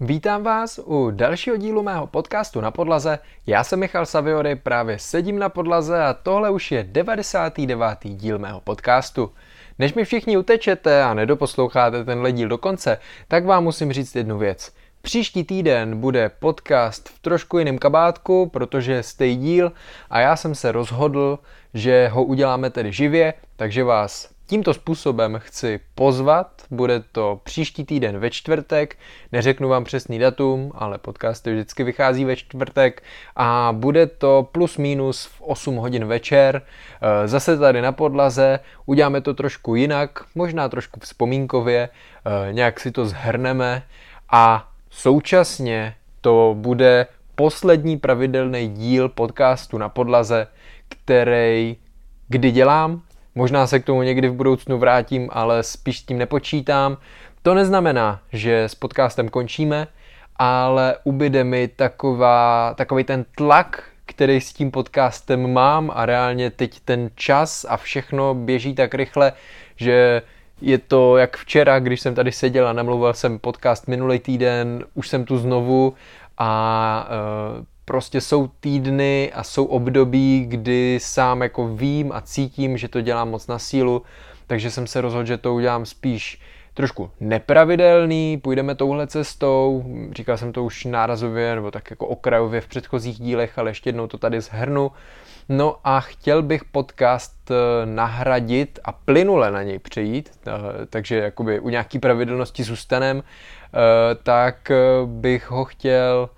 Vítám vás u dalšího dílu mého podcastu na podlaze. Já jsem Michal Saviory, právě sedím na podlaze a tohle už je 99. díl mého podcastu. Než mi všichni utečete a nedoposloucháte tenhle díl do konce, tak vám musím říct jednu věc. Příští týden bude podcast v trošku jiném kabátku, protože je stej díl a já jsem se rozhodl, že ho uděláme tedy živě, takže vás tímto způsobem chci pozvat. Bude to příští týden ve čtvrtek, neřeknu vám přesný datum, ale podcast vždycky vychází ve čtvrtek a bude to plus minus v 8 hodin večer. Eh, zase tady na podlaze, uděláme to trošku jinak, možná trošku vzpomínkově, eh, nějak si to zhrneme a současně to bude poslední pravidelný díl podcastu na podlaze, který kdy dělám, Možná se k tomu někdy v budoucnu vrátím, ale spíš s tím nepočítám. To neznamená, že s podcastem končíme, ale ubyde mi taková, takový ten tlak, který s tím podcastem mám a reálně teď ten čas a všechno běží tak rychle, že je to jak včera, když jsem tady seděl a namluvil jsem podcast minulý týden, už jsem tu znovu a uh, prostě jsou týdny a jsou období, kdy sám jako vím a cítím, že to dělám moc na sílu, takže jsem se rozhodl, že to udělám spíš trošku nepravidelný, půjdeme touhle cestou, říkal jsem to už nárazově nebo tak jako okrajově v předchozích dílech, ale ještě jednou to tady zhrnu. No a chtěl bych podcast eh, nahradit a plynule na něj přejít, eh, takže jakoby u nějaký pravidelnosti zůstanem, eh, tak bych ho chtěl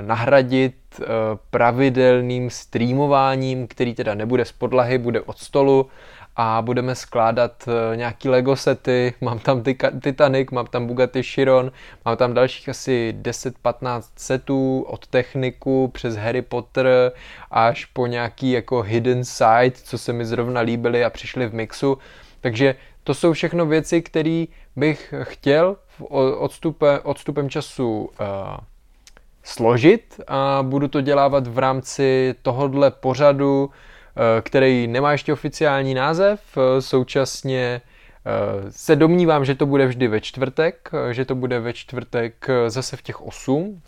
nahradit eh, pravidelným streamováním, který teda nebude z podlahy, bude od stolu a budeme skládat eh, nějaký Lego sety, mám tam Titanic, mám tam Bugatti Chiron, mám tam dalších asi 10-15 setů od techniku přes Harry Potter až po nějaký jako hidden side, co se mi zrovna líbily a přišly v mixu. Takže to jsou všechno věci, které bych chtěl odstupem, odstupem času uh, složit a budu to dělávat v rámci tohodle pořadu, eh, který nemá ještě oficiální název. Eh, současně eh, se domnívám, že to bude vždy ve čtvrtek, že to bude ve čtvrtek zase v těch 8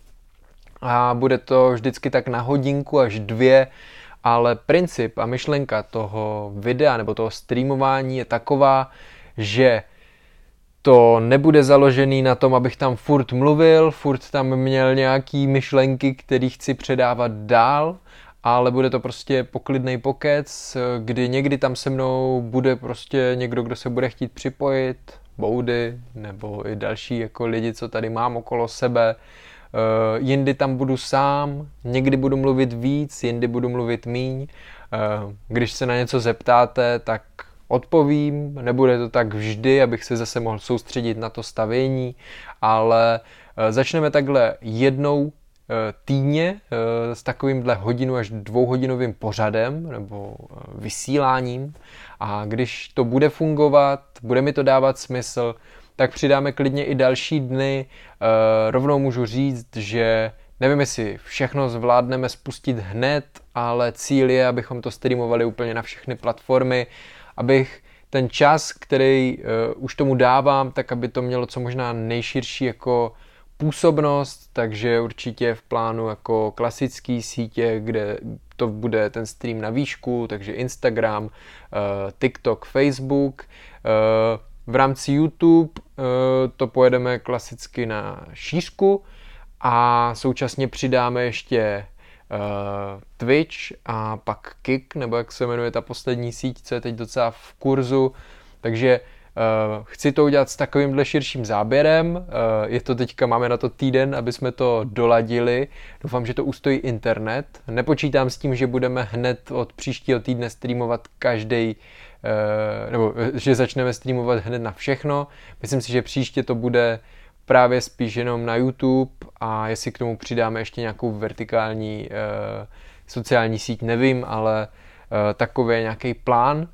a bude to vždycky tak na hodinku až dvě, ale princip a myšlenka toho videa nebo toho streamování je taková, že to nebude založený na tom, abych tam furt mluvil, furt tam měl nějaký myšlenky, které chci předávat dál, ale bude to prostě poklidný pokec, kdy někdy tam se mnou bude prostě někdo, kdo se bude chtít připojit, boudy, nebo i další jako lidi, co tady mám okolo sebe. Uh, jindy tam budu sám, někdy budu mluvit víc, jindy budu mluvit míň. Uh, když se na něco zeptáte, tak odpovím, nebude to tak vždy, abych se zase mohl soustředit na to stavění, ale eh, začneme takhle jednou eh, týdně eh, s takovýmhle hodinu až dvouhodinovým pořadem nebo vysíláním. A když to bude fungovat, bude mi to dávat smysl, tak přidáme klidně i další dny. Rovnou můžu říct, že nevím, jestli všechno zvládneme spustit hned, ale cíl je, abychom to streamovali úplně na všechny platformy abych ten čas, který uh, už tomu dávám, tak aby to mělo co možná nejširší jako působnost, takže určitě v plánu jako klasický sítě, kde to bude ten stream na výšku, takže Instagram, uh, TikTok, Facebook. Uh, v rámci YouTube uh, to pojedeme klasicky na šířku a současně přidáme ještě Twitch a pak Kik, nebo jak se jmenuje ta poslední síť, co je teď docela v kurzu. Takže uh, chci to udělat s takovýmhle širším záběrem. Uh, je to teďka, máme na to týden, aby jsme to doladili. Doufám, že to ustojí internet. Nepočítám s tím, že budeme hned od příštího týdne streamovat každý nebo že začneme streamovat hned na všechno. Myslím si, že příště to bude právě spíš jenom na YouTube a jestli k tomu přidáme ještě nějakou vertikální uh, sociální síť, nevím, ale uh, takový nějaký plán. Uh,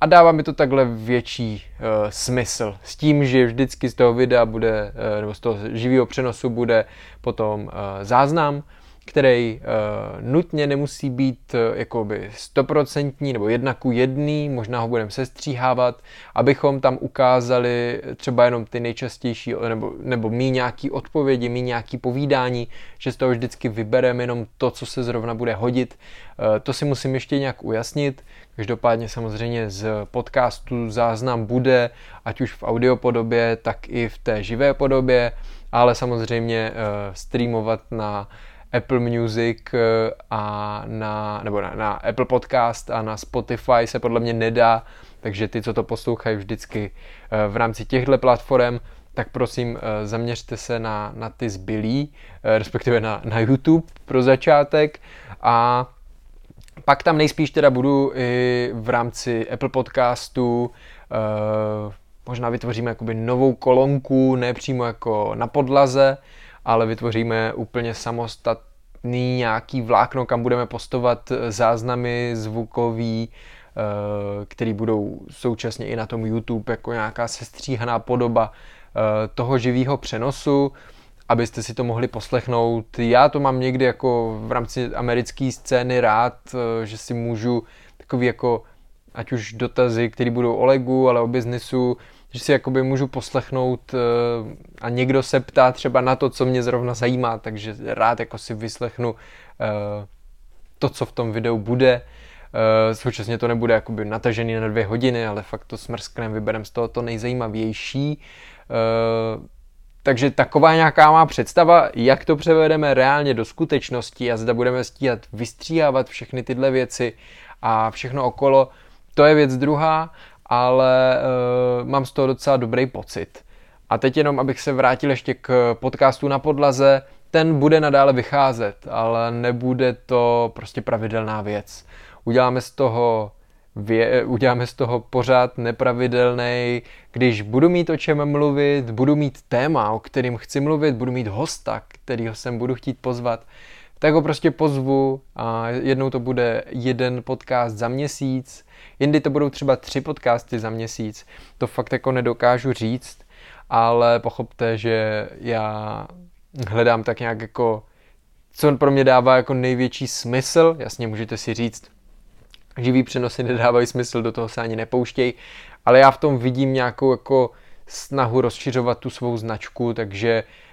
a dává mi to takhle větší uh, smysl. S tím, že vždycky z toho videa bude, uh, nebo z toho živého přenosu bude potom uh, záznam, který uh, nutně nemusí být uh, jakoby stoprocentní nebo jedna ku jedný, možná ho budeme sestříhávat, abychom tam ukázali třeba jenom ty nejčastější, nebo, nebo mý nějaký odpovědi, mý nějaký povídání, že z toho vždycky vybereme jenom to, co se zrovna bude hodit. Uh, to si musím ještě nějak ujasnit. Každopádně samozřejmě z podcastu záznam bude, ať už v audiopodobě, tak i v té živé podobě, ale samozřejmě uh, streamovat na Apple Music eh, a na, nebo na, na Apple Podcast a na Spotify se podle mě nedá, takže ty, co to poslouchají vždycky eh, v rámci těchto platform, tak prosím zaměřte se na, na ty zbylí, respektive na, na YouTube pro začátek. A pak tam nejspíš teda budu i v rámci Apple Podcastu, možná vytvoříme jakoby novou kolonku, ne přímo jako na podlaze, ale vytvoříme úplně samostatný nějaký vlákno, kam budeme postovat záznamy zvukový, uh, který budou současně i na tom YouTube jako nějaká sestříhaná podoba uh, toho živého přenosu abyste si to mohli poslechnout. Já to mám někdy jako v rámci americké scény rád, eh, že si můžu takový jako ať už dotazy, které budou o legu, ale o biznisu, že si jakoby můžu poslechnout eh, a někdo se ptá třeba na to, co mě zrovna zajímá, takže rád jako si vyslechnu eh, to, co v tom videu bude. Současně to nebude jakoby natažený na dvě hodiny, ale fakt to smrsknem vyberem z toho to nejzajímavější. Takže taková nějaká má představa, jak to převedeme reálně do skutečnosti a zda budeme stíhat vystříhávat všechny tyhle věci a všechno okolo, to je věc druhá, ale uh, mám z toho docela dobrý pocit. A teď jenom, abych se vrátil ještě k podcastu na podlaze, ten bude nadále vycházet, ale nebude to prostě pravidelná věc. Uděláme z toho vě, uděláme z toho pořád nepravidelný, když budu mít o čem mluvit, budu mít téma, o kterým chci mluvit, budu mít hosta, kterýho sem budu chtít pozvat, tak ho prostě pozvu a jednou to bude jeden podcast za měsíc, jindy to budou třeba tři podcasty za měsíc, to fakt jako nedokážu říct, ale pochopte, že já hledám tak nějak jako, co pro mě dává jako největší smysl, jasně můžete si říct, živý přenosy nedávají smysl, do toho se ani nepouštěj, ale já v tom vidím nějakou jako snahu rozšiřovat tu svou značku, takže uh,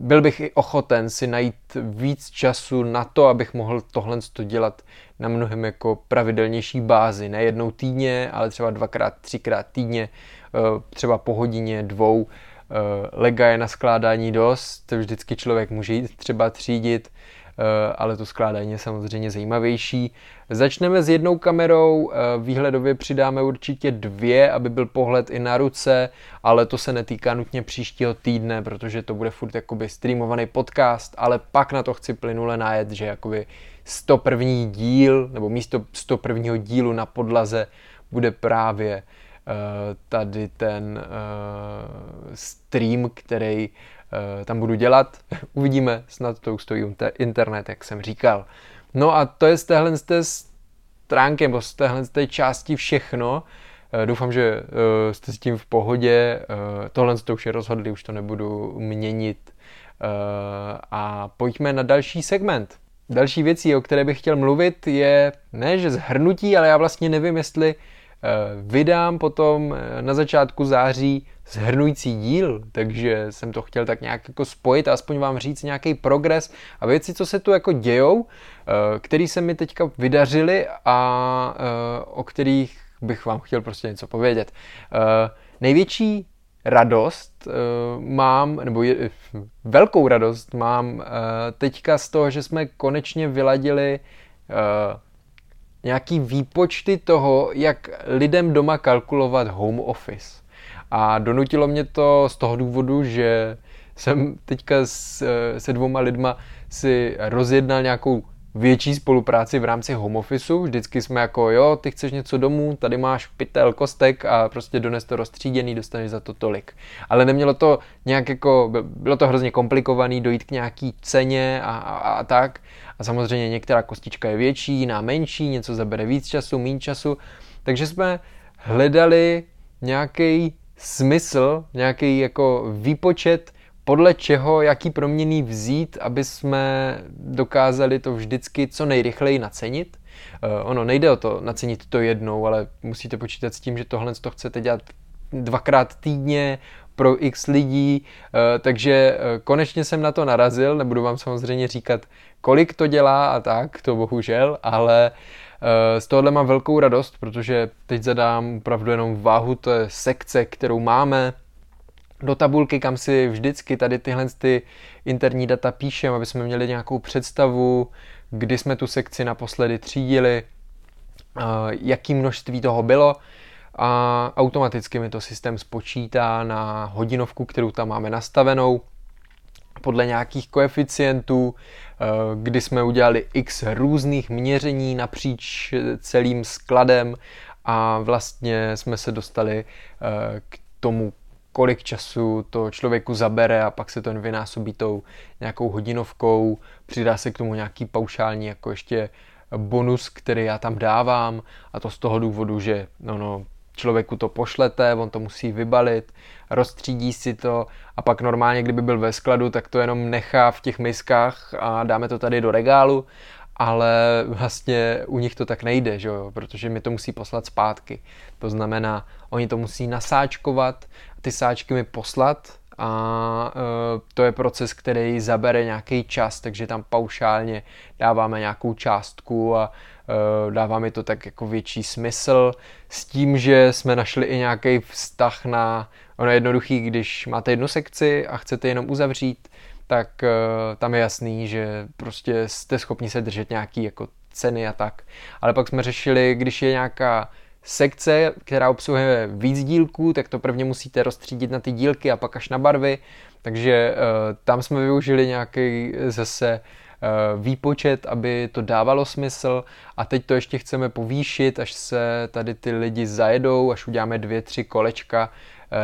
byl bych i ochoten si najít víc času na to, abych mohl tohle dělat na mnohem jako pravidelnější bázi, ne jednou týdně, ale třeba dvakrát, třikrát týdně, uh, třeba po hodině, dvou. Uh, lega je na skládání dost, vždycky člověk může jít třeba třídit, Eh, ale to skládání je samozřejmě zajímavější. Začneme s jednou kamerou, eh, výhledově přidáme určitě dvě, aby byl pohled i na ruce, ale to se netýká nutně příštího týdne, protože to bude furt jakoby streamovaný podcast, ale pak na to chci plynule najet, že jakoby 101. díl, nebo místo 101. dílu na podlaze bude právě uh, tady ten stream, který Eh, tam budu dělat. Uvidíme, snad to ustojí internet, jak jsem říkal. No a to je z téhle z té stránky, nebo z téhle z té části všechno. Eh, doufám, že eh, jste s tím v pohodě. Tohle to už je rozhodli, už to nebudu měnit. A pojďme na další segment. Další věcí, o které bych chtěl mluvit, je ne, že zhrnutí, ale já vlastně nevím, jestli vydám potom na začátku září zhrnující díl, takže jsem to chtěl tak nějak jako spojit a aspoň vám říct nějaký progres a věci, co se tu jako dějou, eh, který se mi teďka vydařily a eh, o kterých bych vám chtěl prostě něco povědět. Eh, největší radost mám, nebo je, velkou radost mám teďka z toho, že jsme konečně vyladili nějaký výpočty toho, jak lidem doma kalkulovat home office. A donutilo mě to z toho důvodu, že jsem teďka s, se dvouma lidma si rozjednal nějakou větší spolupráci v rámci home officeu. Vždycky jsme jako, jo, ty chceš něco domů, tady máš pytel kostek a prostě dones to rozstříděný, dostaneš za to tolik. Ale nemělo to nějak jako, bylo to hrozně komplikovaný dojít k nějaký ceně a, a, a tak. A samozřejmě některá kostička je větší, jiná menší, něco zabere víc času, méně času. Takže jsme hledali nějaký smysl, nějaký jako výpočet podle čeho, jaký proměný vzít, aby jsme dokázali to vždycky co nejrychleji nacenit. Uh, ono nejde o to nacenit to jednou, ale musíte počítat s tím, že tohle to chcete dělat dvakrát týdně pro x lidí, uh, takže uh, konečně jsem na to narazil, nebudu vám samozřejmě říkat, kolik to dělá a tak, to bohužel, ale z tohohle mám velkou radost, protože teď zadám opravdu jenom váhu té sekce, kterou máme, do tabulky, kam si vždycky tady tyhle ty interní data píšeme, aby jsme měli nějakou představu, kdy jsme tu sekci naposledy třídili, jaký množství toho bylo. A automaticky mi to systém spočítá na hodinovku, kterou tam máme nastavenou podle nějakých koeficientů, kdy jsme udělali x různých měření napříč celým skladem a vlastně jsme se dostali k tomu kolik času to člověku zabere a pak se to vynásobí tou nějakou hodinovkou, přidá se k tomu nějaký paušální jako ještě bonus, který já tam dávám a to z toho důvodu, že no, no, člověku to pošlete, on to musí vybalit, rozstřídí si to a pak normálně, kdyby byl ve skladu, tak to jenom nechá v těch miskách a dáme to tady do regálu ale vlastně u nich to tak nejde, že jo? protože mi to musí poslat zpátky. To znamená, oni to musí nasáčkovat, ty sáčky mi poslat a e, to je proces, který zabere nějaký čas, takže tam paušálně dáváme nějakou částku a e, dává mi to tak jako větší smysl s tím, že jsme našli i nějaký vztah na, ono je jednoduchý, když máte jednu sekci a chcete jenom uzavřít, tak uh, tam je jasný, že prostě jste schopni se držet nějaký jako ceny a tak. Ale pak jsme řešili, když je nějaká sekce, která obsahuje víc dílků, tak to prvně musíte rozstřídit na ty dílky a pak až na barvy. Takže uh, tam jsme využili nějaký zase uh, výpočet, aby to dávalo smysl. A teď to ještě chceme povýšit, až se tady ty lidi zajedou, až uděláme dvě, tři kolečka,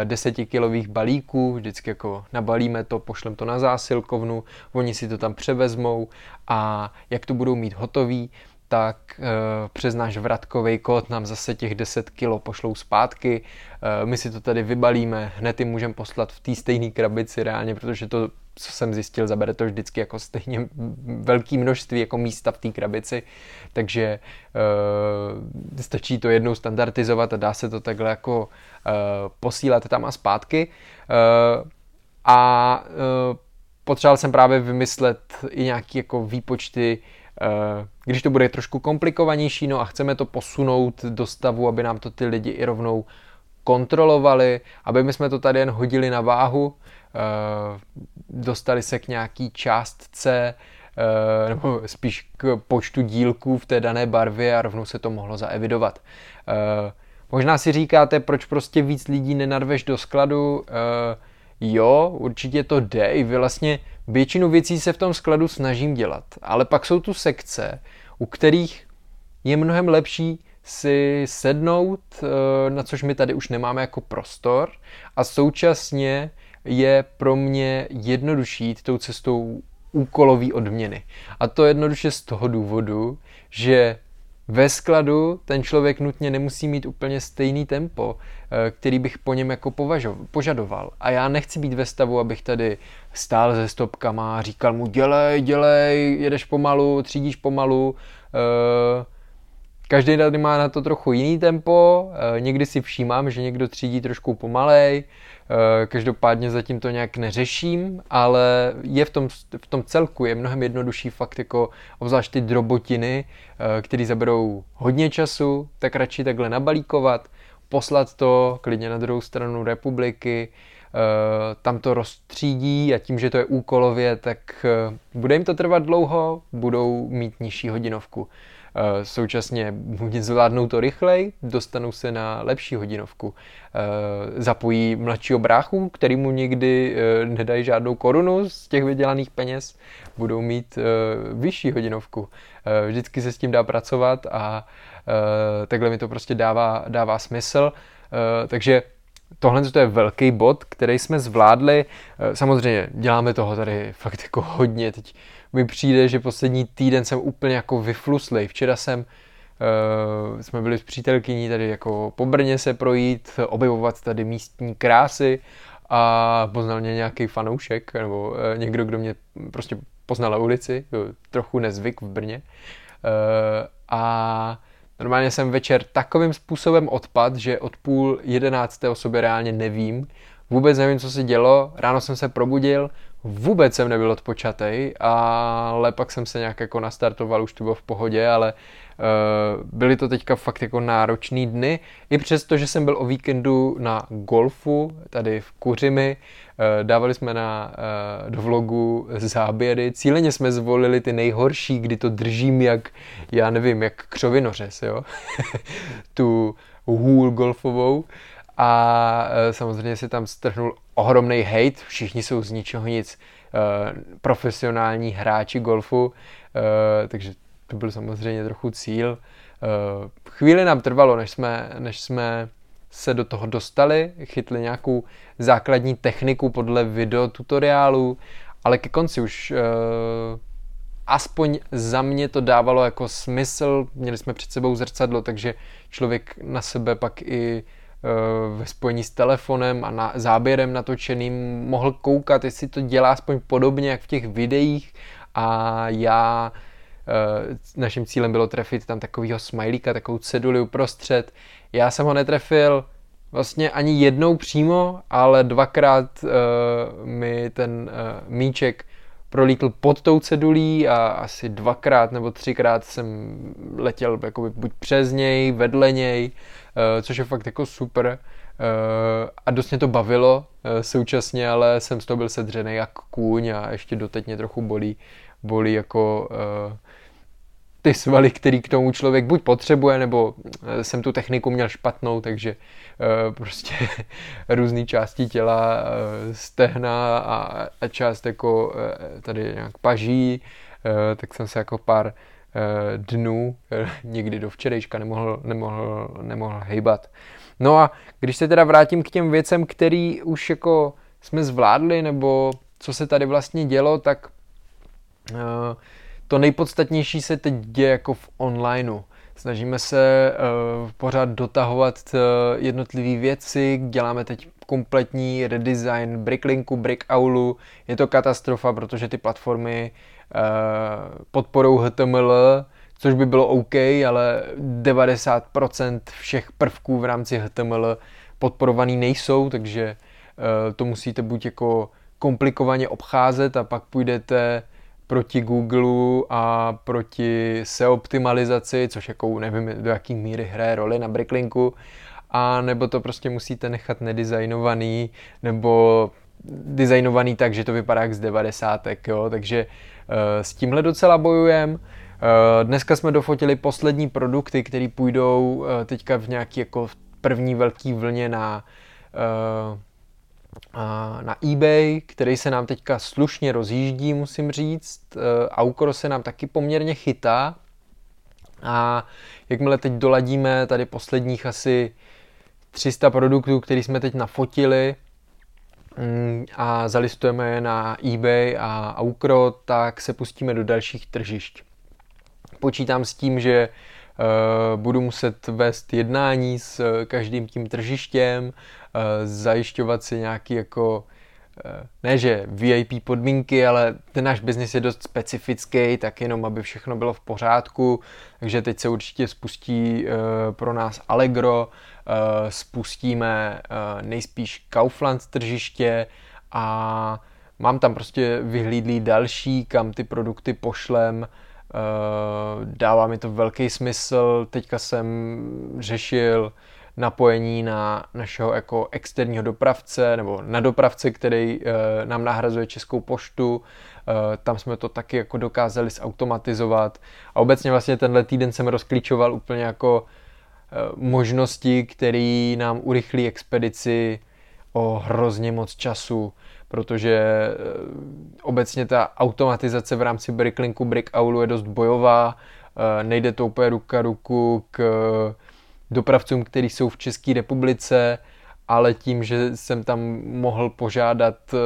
desetikilových balíků, vždycky jako nabalíme to, pošlem to na zásilkovnu, oni si to tam převezmou. A jak to budou mít hotový, tak e, přes náš vratkový kód nám zase těch 10 kilo pošlou zpátky. E, my si to tady vybalíme, hned jim můžeme poslat v té stejné krabici reálně, protože to, co jsem zjistil, zabere to vždycky jako stejně velké množství jako místa v té krabici, takže e, stačí to jednou standardizovat a dá se to takhle jako e, posílat tam a zpátky. E, a e, potřeboval jsem právě vymyslet i nějaké jako výpočty, Eh, když to bude trošku komplikovanější, no a chceme to posunout do stavu, aby nám to ty lidi i rovnou kontrolovali, aby my jsme to tady jen hodili na váhu, eh, dostali se k nějaký částce, eh, nebo spíš k počtu dílků v té dané barvě a rovnou se to mohlo zaevidovat. Možná si říkáte, proč prostě víc lidí nenarveš do skladu. Jo, určitě to jde. I vlastně Většinu věcí se v tom skladu snažím dělat, ale pak jsou tu sekce, u kterých je mnohem lepší si sednout, eh, na což my tady už nemáme jako prostor a současně je pro mě jednodušší jít tou cestou úkolové odměny. A to jednoduše z toho důvodu, že ve skladu ten člověk nutně nemusí mít úplně stejný tempo, eh, který bych po něm jako požadoval. A já nechci být ve stavu, abych tady stál se stopkama a říkal mu dělej, dělej, jedeš pomalu, třídíš pomalu. Eh, každý tady má na to trochu jiný tempo, eh, někdy si všímám, že někdo třídí trošku pomalej, Eh, každopádně zatím to nějak neřeším, ale je v tom, v tom celku je mnohem jednodušší fakt jako obzvlášť ty drobotiny, eh, které zaberou hodně času, tak radši takhle nabalíkovat, poslat to klidně na druhou stranu republiky, tam to rozstřídí a tím, že to je úkolově, tak bude jim to trvat dlouho, budou mít nižší hodinovku. Eh, současně zvládnou to rychleji, dostanou se na lepší hodinovku. Eh, zapojí mladšího bráchu, který mu nikdy eh, nedají žádnou korunu z těch vydělaných peněz, budou mít vyšší hodinovku. Vždycky se s tím dá pracovat a takhle mi to prostě dává, dává smysl. Takže tohle to je velký bod, který jsme zvládli. Samozřejmě děláme toho tady fakt jako hodně. Teď mi přijde, že poslední týden jsem úplně jako vyfluslej. Včera jsem Uh, jsme byli s přítelkyní tady jako po Brně se projít, objevovat tady místní krásy a poznal mě nějaký fanoušek nebo uh, někdo, kdo mě prostě poznal na ulici, trochu nezvyk v Brně. Uh, a normálně jsem večer takovým způsobem odpad, že od půl jedenácté o sobě reálně nevím. Vůbec nevím, co se dělo. Ráno jsem se probudil, vůbec jsem nebyl odpočatej, ale pak jsem se nějak jako nastartoval, už to bylo v pohodě, ale uh, byly to teďka fakt jako náročný dny, i přesto, že jsem byl o víkendu na golfu, tady v Kuřimi, uh, dávali jsme na, uh, do vlogu záběry, cíleně jsme zvolili ty nejhorší, kdy to držím jak, já nevím, jak křovinořez, jo, tu hůl golfovou, a samozřejmě si tam strhnul ohromný hate, všichni jsou z ničeho nic uh, profesionální hráči golfu, uh, takže to byl samozřejmě trochu cíl. Chvíli nám trvalo, než jsme, než jsme se do toho dostali, chytli nějakou základní techniku podle video tutoriálu, ale ke konci už uh, aspoň za mě to dávalo jako smysl, měli jsme před sebou zrcadlo, takže člověk na sebe pak i ve spojení s telefonem a na, záběrem natočeným mohl koukat, jestli to dělá aspoň podobně jak v těch videích a já eh, naším cílem bylo trefit tam takovýho smajlíka, takovou ceduli uprostřed. Já jsem ho netrefil vlastně ani jednou přímo, ale dvakrát uh, mi ten uh, míček prolítl pod tou cedulí a asi dvakrát nebo třikrát jsem letěl jakoby buď přes něj, vedle něj, uh, což je fakt jako super. Uh, a dost mě to bavilo uh, současně, ale jsem z toho byl sedřený jak kůň a ještě doteď mě trochu bolí, bolí jako ty svaly, který k tomu člověk buď potřebuje, nebo jsem tu techniku měl špatnou, takže uh, prostě různé části těla, uh, stehna a, část jako tady nějak paží, tak jsem se jako pár dnů, někdy do včerejška nemohl, nemohl, nemohl hejbat. No a když se teda vrátím k těm věcem, který už jako jsme zvládli, nebo co se tady vlastně dělo, tak to nejpodstatnější se teď děje jako v onlineu. Snažíme se uh, pořád dotahovat uh, jednotlivé věci, děláme teď kompletní redesign Bricklinku, Brickoulu. Je to katastrofa, protože ty platformy uh, podporou HTML, což by bylo OK, ale 90% všech prvků v rámci HTML podporovaný nejsou, takže uh, to musíte buď jako komplikovaně obcházet a pak půjdete proti Google a proti SEO optimalizaci, což jako nevím, do jaký míry hraje roli na Bricklinku, a nebo to prostě musíte nechat nedesignovaný, nebo designovaný tak, že to vypadá jak z 90. Jo? Takže uh, s tímhle docela bojujem. Uh, dneska jsme dofotili poslední produkty, které půjdou uh, teďka v nějaký jako první velký vlně na uh, na eBay, který se nám teďka slušně rozjíždí, musím říct. E, Aukro se nám taky poměrně chytá. A jakmile teď doladíme tady posledních asi 300 produktů, který jsme teď nafotili mm, a zalistujeme je na eBay a Aukro, tak se pustíme do dalších tržišť. Počítám s tím, že uh, budu muset vést jednání s každým tím tržištěm, zajišťovat si nějaký jako eh, ne že VIP podmínky, ale ten náš biznis je dost specifický, tak jenom aby všechno bylo v pořádku, takže teď se určitě spustí eh, pro nás Allegro, spustíme nejspíš Kaufland tržiště a mám tam prostě vyhlídlý další, kam ty produkty pošlem, dává mi to velký smysl, teďka jsem řešil napojení na našeho jako externího dopravce nebo na dopravce, který e, nám nahrazuje Českou poštu. E, tam jsme to taky jako dokázali zautomatizovat. A obecně vlastně tenhle týden jsem rozklíčoval úplně jako e, možnosti, které nám urychlí expedici o hrozně moc času, protože obecně ta automatizace v rámci Bricklinku, Brickaulu je dost bojová, nejde to úplně ruka ruku k dopravcům, kteří jsou v České republice, ale tím, že jsem tam mohl požádat eh,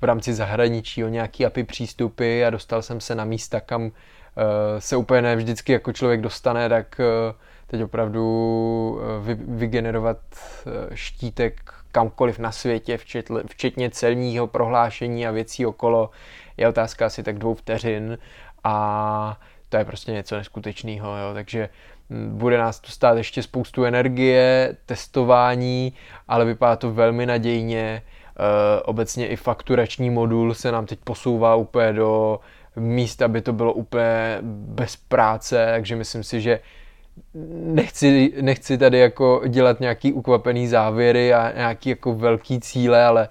v rámci zahraničí o nějaký API přístupy a dostal jsem se na místa, kam eh, se úplně ne vždycky jako člověk dostane, tak eh, teď opravdu vygenerovat štítek kamkoliv na světě, včetně, celního prohlášení a věcí okolo, je otázka asi tak dvou vteřin a to je prostě něco neskutečného, jo, takže bude nás to stát ještě spoustu energie, testování, ale vypadá to velmi nadějně. E, obecně i fakturační modul se nám teď posouvá úplně do míst, aby to bylo úplně bez práce, takže myslím si, že nechci, nechci tady jako dělat nějaký ukvapený závěry a nějaký jako velký cíle, ale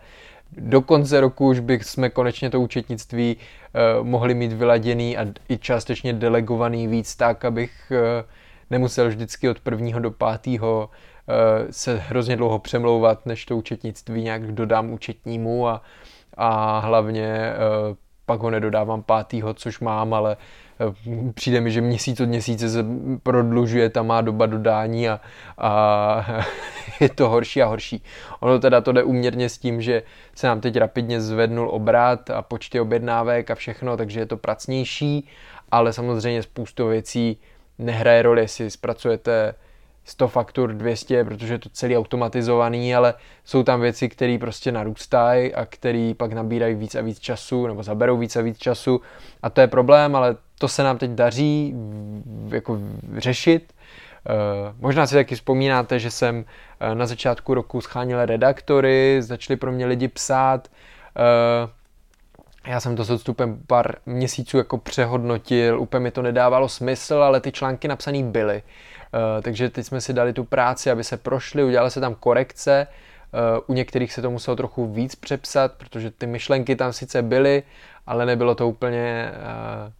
do konce roku už bychom konečně to účetnictví uh, mohli mít vyladěný a i částečně delegovaný víc tak, abych uh, nemusel vždycky od prvního do pátého uh, se hrozně dlouho přemlouvat, než to účetnictví nějak dodám účetnímu a, a hlavně uh, pak ho nedodávám pátýho, což mám, ale eh, přijde mi, že měsíc od měsíce se prodlužuje ta má doba dodání a, a je to horší a horší. Ono teda to jde uměrně s tím, že se nám teď rapidně zvednul obrat a počty objednávek a všechno, takže je to pracnější, ale samozřejmě spoustu věcí nehraje roli, jestli zpracujete 100 faktur, 200, protože je to celý automatizovaný, ale jsou tam věci, které prostě narůstají a které pak nabírají víc a víc času nebo zaberou víc a víc času a to je problém, ale to se nám teď daří jako řešit. Uh, možná si taky vzpomínáte, že jsem uh, na začátku roku schánil redaktory, začali pro mě lidi psát. Uh, já jsem to s odstupem pár měsíců jako přehodnotil, úplně mi to nedávalo smysl, ale ty články napsané byly. Eh, takže teď jsme si dali tu práci, aby se prošly, udělala se tam korekce, eh, u některých se to muselo trochu víc přepsat, protože ty myšlenky tam sice byly, ale nebylo to úplně uh,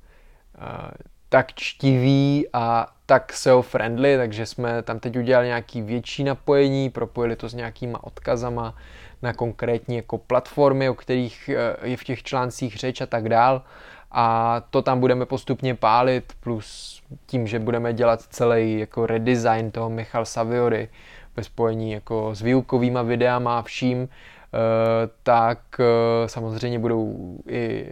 uh, tak čtivý a tak SEO friendly, takže jsme tam teď udělali nějaký větší napojení, propojili to s nějakýma odkazama na konkrétní jako platformy, o kterých je v těch článcích řeč a tak dál. A to tam budeme postupně pálit, plus tím, že budeme dělat celý jako redesign toho Michal Saviory ve spojení jako s výukovýma videama a vším, eh, tak eh, samozřejmě budou i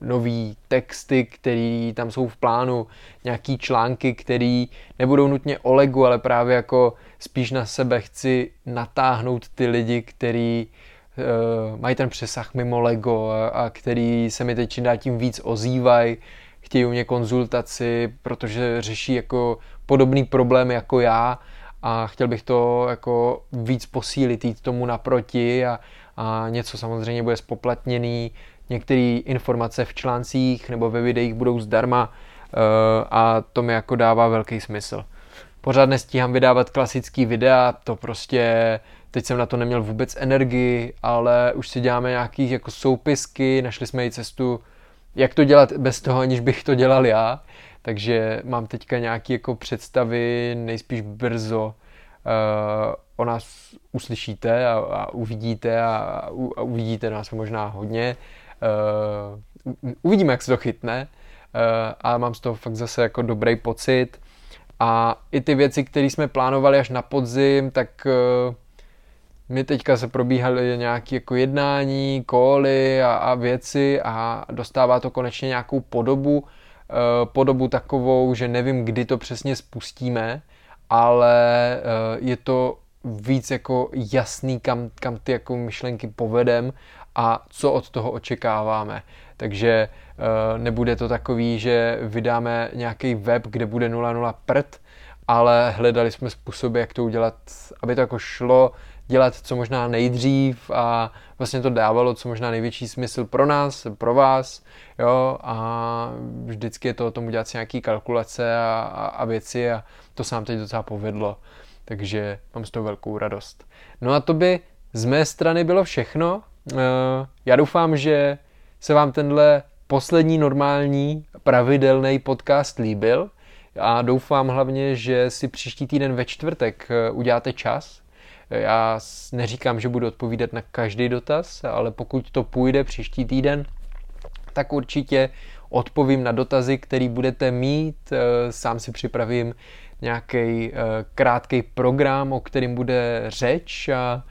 nový texty, které tam jsou v plánu, nějaký články, které nebudou nutně o Legu, ale právě jako spíš na sebe chci natáhnout ty lidi, kteří uh, mají ten přesah mimo Lego a, a který se mi teď čím dál tím víc ozývají, chtějí u mě konzultaci, protože řeší jako podobný problém jako já a chtěl bych to jako víc posílit, jít tomu naproti a, a něco samozřejmě bude spoplatněný, některé informace v článcích nebo ve videích budou zdarma uh, a to mi jako dává velký smysl. Pořád nestíhám vydávat klasický videa, to prostě teď jsem na to neměl vůbec energii, ale už si děláme nějaký jako soupisky, našli jsme i cestu jak to dělat bez toho, aniž bych to dělal já. Takže mám teďka nějaké jako představy, nejspíš brzo uh, o nás uslyšíte a, a uvidíte a, a uvidíte nás možná hodně. Uh, uvidíme, jak se to chytne, uh, a mám z toho fakt zase jako dobrý pocit. A i ty věci, které jsme plánovali až na podzim, tak uh, my teďka se probíhaly nějaké jako jednání, kóly a, a věci a dostává to konečně nějakou podobu, podobu takovou, že nevím, kdy to přesně spustíme, ale e, je to víc jako jasný, kam, kam ty jako myšlenky povedem a co od toho očekáváme. Takže e, nebude to takový, že vydáme nějaký web, kde bude 0,0 prd, ale hledali jsme způsoby, jak to udělat, aby to jako šlo, dělat co možná nejdřív a vlastně to dávalo co možná největší smysl pro nás, pro vás, jo, a vždycky je to o tom udělat si nějaký kalkulace a, a, a věci a to se nám teď docela povedlo, takže mám z toho velkou radost. No a to by z mé strany bylo všechno. Eh, já doufám, že se vám tenhle poslední normální pravidelný podcast líbil a doufám hlavně, že si příští týden ve čtvrtek eh, uděláte čas já neříkám, že budu odpovídat na každý dotaz, ale pokud to půjde příští týden, tak určitě odpovím na dotazy, který budete mít. Eh, sám si připravím nějaký eh, krátký program, o kterým bude řeč a,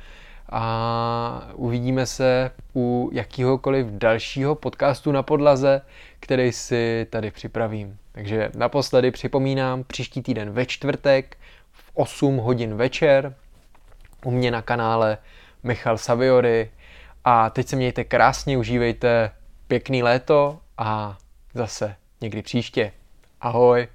a uvidíme se u jakýhokoliv dalšího podcastu na podlaze, který si tady připravím. Takže naposledy připomínám, příští týden ve čtvrtek v 8 hodin večer u mě na kanále Michal Saviory a teď se mějte krásně, užívejte pěkný léto a zase někdy příště. Ahoj!